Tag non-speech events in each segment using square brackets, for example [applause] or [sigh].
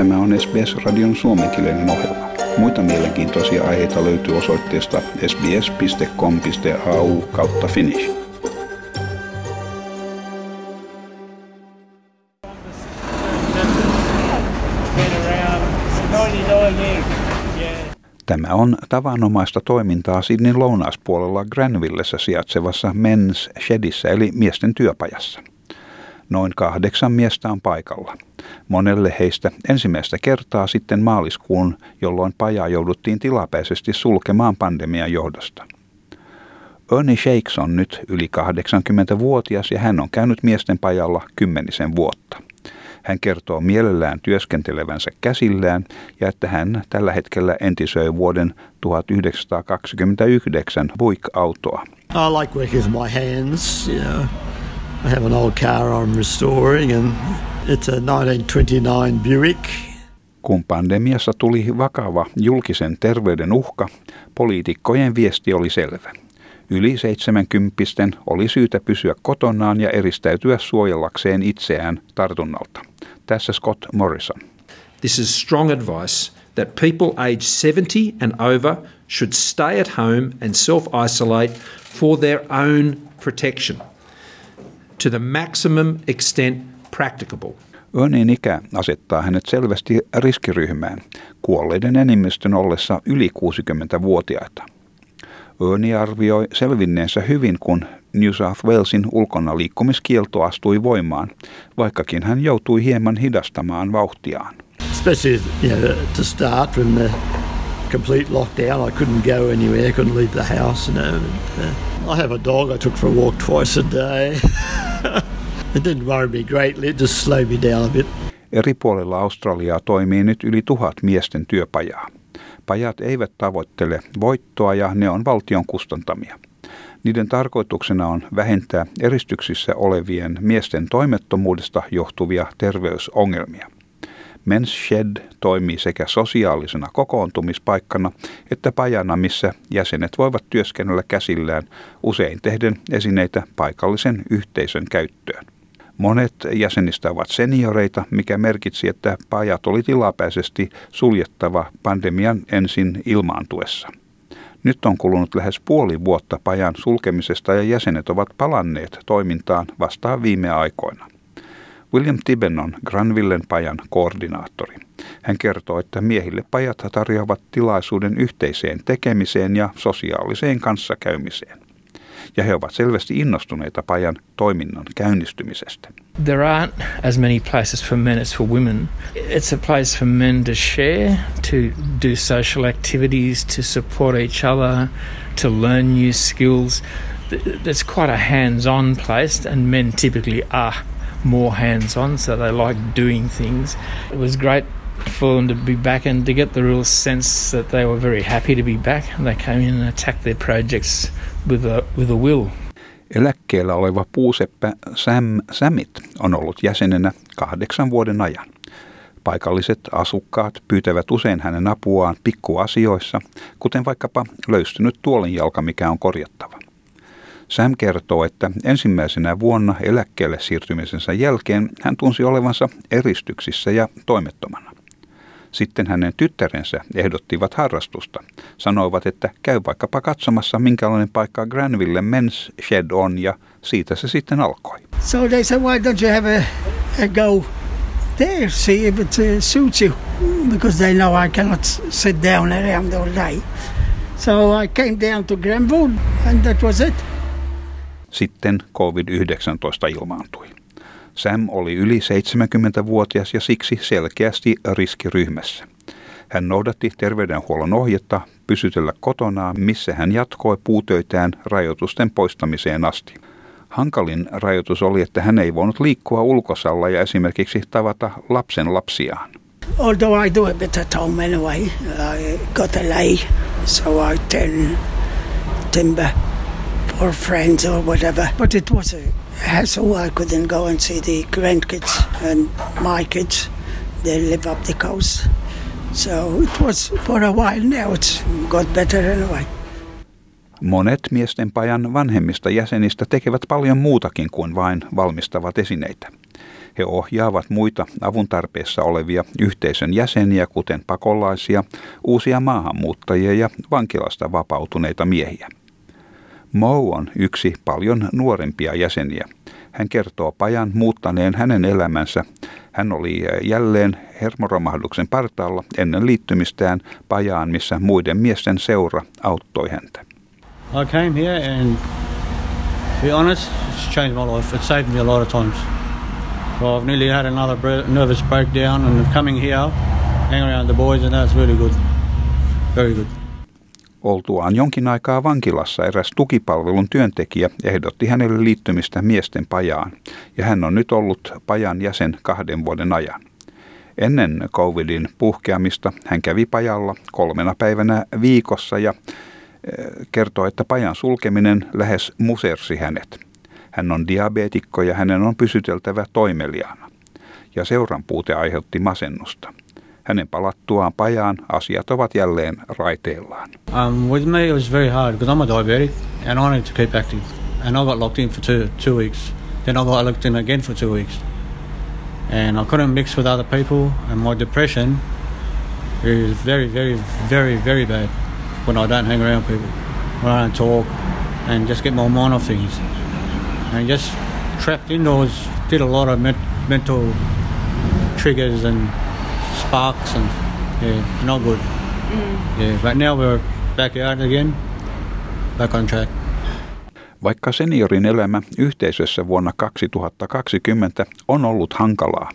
Tämä on SBS-radion suomenkielinen ohjelma. Muita mielenkiintoisia aiheita löytyy osoitteesta sbs.com.au kautta finnish. Tämä on tavanomaista toimintaa Sydneyn lounaaspuolella Granvillessä sijaitsevassa Men's Shedissä eli miesten työpajassa. Noin kahdeksan miestä on paikalla. Monelle heistä ensimmäistä kertaa sitten maaliskuun, jolloin pajaa jouduttiin tilapäisesti sulkemaan pandemian johdosta. Ernie Shakes on nyt yli 80-vuotias ja hän on käynyt miesten pajalla kymmenisen vuotta. Hän kertoo mielellään työskentelevänsä käsillään ja että hän tällä hetkellä entisöi vuoden 1929 Buick-autoa. I like working with my hands, you know. I have an old car I'm restoring and it's a 1929 Buick. Kun pandemiassa tuli vakava julkisen terveyden uhka, poliitikkojen viesti oli selvä. Yli 70 oli syytä pysyä kotonaan ja eristäytyä suojellakseen itseään tartunnalta. Tässä Scott Morrison. This is strong advice that people aged 70 and over should stay at home and self-isolate for their own protection to the maximum extent practicable. Örnin ikä asettaa hänet selvästi riskiryhmään, kuolleiden enemmistön ollessa yli 60-vuotiaita. Örni arvioi selvinneensä hyvin, kun New South Walesin ulkona liikkumiskielto astui voimaan, vaikkakin hän joutui hieman hidastamaan vauhtiaan. Especially you know, to start from the complete lockdown, I couldn't go anywhere, I couldn't leave the house. You know. Uh, I have a dog I took for a walk twice a day. [laughs] It didn't worry me greatly, it just slowed me down a bit. Eri puolilla Australiaa toimii nyt yli tuhat miesten työpajaa. Pajat eivät tavoittele voittoa ja ne on valtion kustantamia. Niiden tarkoituksena on vähentää eristyksissä olevien miesten toimettomuudesta johtuvia terveysongelmia. Men's Shed toimii sekä sosiaalisena kokoontumispaikkana että pajana, missä jäsenet voivat työskennellä käsillään usein tehden esineitä paikallisen yhteisön käyttöön. Monet jäsenistä ovat senioreita, mikä merkitsi, että pajat oli tilapäisesti suljettava pandemian ensin ilmaantuessa. Nyt on kulunut lähes puoli vuotta pajan sulkemisesta ja jäsenet ovat palanneet toimintaan vastaan viime aikoina. William Tibben on Granvillen pajan koordinaattori. Hän kertoo, että miehille pajat tarjoavat tilaisuuden yhteiseen tekemiseen ja sosiaaliseen kanssakäymiseen ja he ovat selvästi innostuneita pajan toiminnan käynnistymisestä. There aren't as many places for men as for women. It's a place for men to share, to do social activities, to support each other, to learn new skills. It's quite a hands-on place and men typically are more hands-on so they like doing things. It was great for them to be back and to get the real sense that they were very happy to be back. They came in and attacked their projects with a, with a will. Eläkkeellä oleva puuseppä Sam Samit on ollut jäsenenä kahdeksan vuoden ajan. Paikalliset asukkaat pyytävät usein hänen apuaan pikkuasioissa, kuten vaikkapa löystynyt tuolinjalka, mikä on korjattava. Sam kertoo, että ensimmäisenä vuonna eläkkeelle siirtymisensä jälkeen hän tunsi olevansa eristyksissä ja toimettomana. Sitten hänen tyttärensä ehdottivat harrastusta. Sanoivat, että käy vaikkapa katsomassa, minkälainen paikka Granville Men's Shed on, ja siitä se sitten alkoi. So they said, why don't you have a, a go there, see if it uh, suits you, because they know I cannot sit down around all day. So I came down to Granville, and that was it. Sitten COVID-19 ilmaantui. Sam oli yli 70-vuotias ja siksi selkeästi riskiryhmässä. Hän noudatti terveydenhuollon ohjetta pysytellä kotonaan, missä hän jatkoi puutöitään rajoitusten poistamiseen asti. Hankalin rajoitus oli, että hän ei voinut liikkua ulkosalla ja esimerkiksi tavata lapsen lapsiaan. Although I do a bit at home anyway, I got a lay, so I turn timber for friends or whatever. But it was a hassle. I couldn't go and see the grandkids and my kids. They live up the coast. So it was for a while now. It's got better anyway. Monet miesten pajan vanhemmista jäsenistä tekevät paljon muutakin kuin vain valmistavat esineitä. He ohjaavat muita avun tarpeessa olevia yhteisön jäseniä, kuten pakolaisia, uusia maahanmuuttajia ja vankilasta vapautuneita miehiä. Mo on yksi paljon nuorempia jäseniä. Hän kertoo pajan muuttaneen hänen elämänsä. Hän oli jälleen hermoromahduksen partaalla ennen liittymistään pajaan, missä muiden miesten seura auttoi häntä. I came here and to be honest, it's changed my life. It saved me a lot of times. Well, I've nearly had another nervous breakdown and coming here, hanging around the boys and that's really good. Very good. Oltuaan jonkin aikaa vankilassa eräs tukipalvelun työntekijä ehdotti hänelle liittymistä miesten pajaan, ja hän on nyt ollut pajan jäsen kahden vuoden ajan. Ennen covidin puhkeamista hän kävi pajalla kolmena päivänä viikossa ja eh, kertoi, että pajan sulkeminen lähes musersi hänet. Hän on diabeetikko ja hänen on pysyteltävä toimeliaana. Ja seuran puute aiheutti masennusta. Hänen palattuaan pajaan asiat ovat jälleen raiteillaan. Um, with me it was very hard because I'm a diabetic and I need to keep active. And I got locked in for two, two weeks. Then I got locked in again for two weeks. And I couldn't mix with other people and my depression is very, very, very, very bad when I don't hang around people, when I don't talk and just get my mind off things. And just trapped indoors, did a lot of mental triggers and sparks and yeah, not good. Mm. Yeah, but now we're back out again, back on track. Vaikka seniorin elämä yhteisössä vuonna 2020 on ollut hankalaa,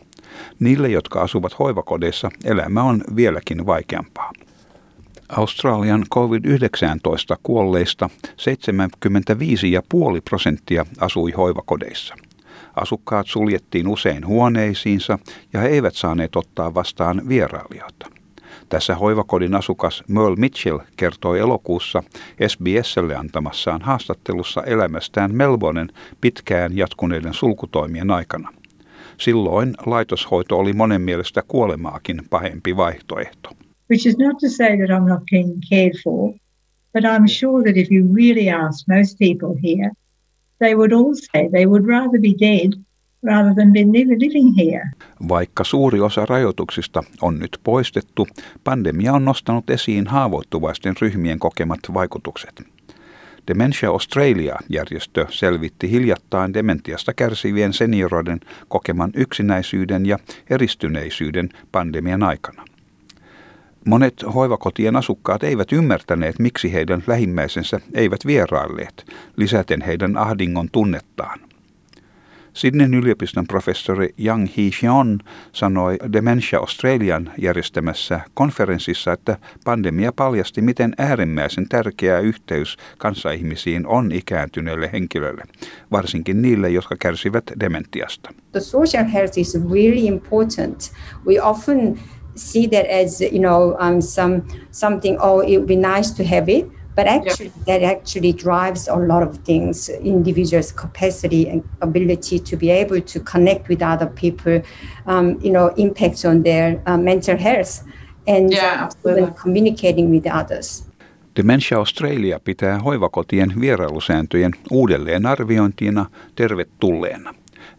niille, jotka asuvat hoivakodeissa, elämä on vieläkin vaikeampaa. Australian COVID-19 kuolleista 75,5 prosenttia asui hoivakodeissa. Asukkaat suljettiin usein huoneisiinsa ja he eivät saaneet ottaa vastaan vierailijoita. Tässä hoivakodin asukas Merle Mitchell kertoi elokuussa SBSlle antamassaan haastattelussa elämästään Melbournen pitkään jatkuneiden sulkutoimien aikana. Silloin laitoshoito oli monen mielestä kuolemaakin pahempi vaihtoehto. Which is not to say that I'm not being cared for, but I'm sure that if you really ask most people here, they would all say they would rather be dead rather than be living here. Vaikka suuri osa rajoituksista on nyt poistettu, pandemia on nostanut esiin haavoittuvaisten ryhmien kokemat vaikutukset. Dementia Australia-järjestö selvitti hiljattain dementiasta kärsivien senioroiden kokeman yksinäisyyden ja eristyneisyyden pandemian aikana. Monet hoivakotien asukkaat eivät ymmärtäneet, miksi heidän lähimmäisensä eivät vierailleet, lisäten heidän ahdingon tunnettaan. Sydneyn yliopiston professori Yang Hee-Xion sanoi Dementia Australian järjestämässä konferenssissa, että pandemia paljasti, miten äärimmäisen tärkeä yhteys kanssaihmisiin on ikääntyneille henkilöille, varsinkin niille, jotka kärsivät dementiasta. The social health is really important. We often see that as you know um, some something oh it would be nice to have it. But actually that actually drives a lot of things individuals capacity and ability to be able to connect with other people um, you know impacts on their uh, mental health and yeah, uh, communicating with others. Dementia Australia pitää hoivakotien vierailusääntöjen uudelleenarviointina tervetulleena.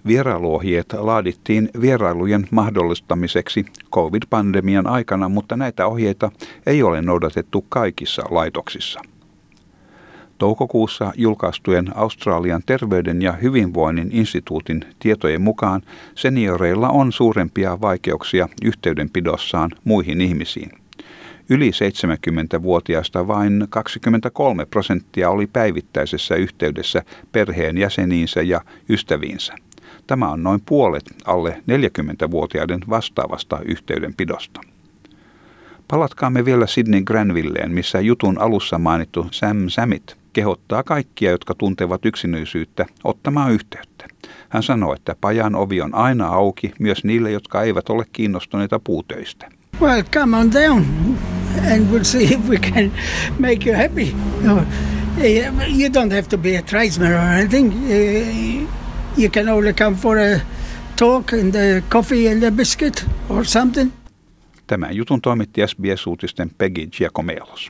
Vierailuohjeet laadittiin vierailujen mahdollistamiseksi COVID-pandemian aikana, mutta näitä ohjeita ei ole noudatettu kaikissa laitoksissa. Toukokuussa julkaistujen Australian terveyden ja hyvinvoinnin instituutin tietojen mukaan senioreilla on suurempia vaikeuksia yhteydenpidossaan muihin ihmisiin. Yli 70-vuotiaista vain 23 prosenttia oli päivittäisessä yhteydessä perheen jäseniinsä ja ystäviinsä. Tämä on noin puolet alle 40-vuotiaiden vastaavasta yhteydenpidosta. Palatkaamme vielä Sydney Granvilleen, missä jutun alussa mainittu Sam Samit kehottaa kaikkia, jotka tuntevat yksinäisyyttä, ottamaan yhteyttä. Hän sanoo, että pajan ovi on aina auki myös niille, jotka eivät ole kiinnostuneita puutöistä. Well, come on down and we'll see if we can make you happy. You don't have to be a tradesman or anything you can only come for a talk and the coffee and the biscuit or something. Tämän jutun toimitti SBS-uutisten Peggy Giacomelos.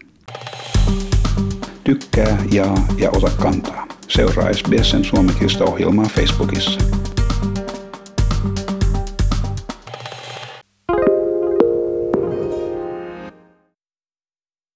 Tykkää, jaa ja ota kantaa. Seuraa SBSn suomenkielistä ohjelmaa Facebookissa.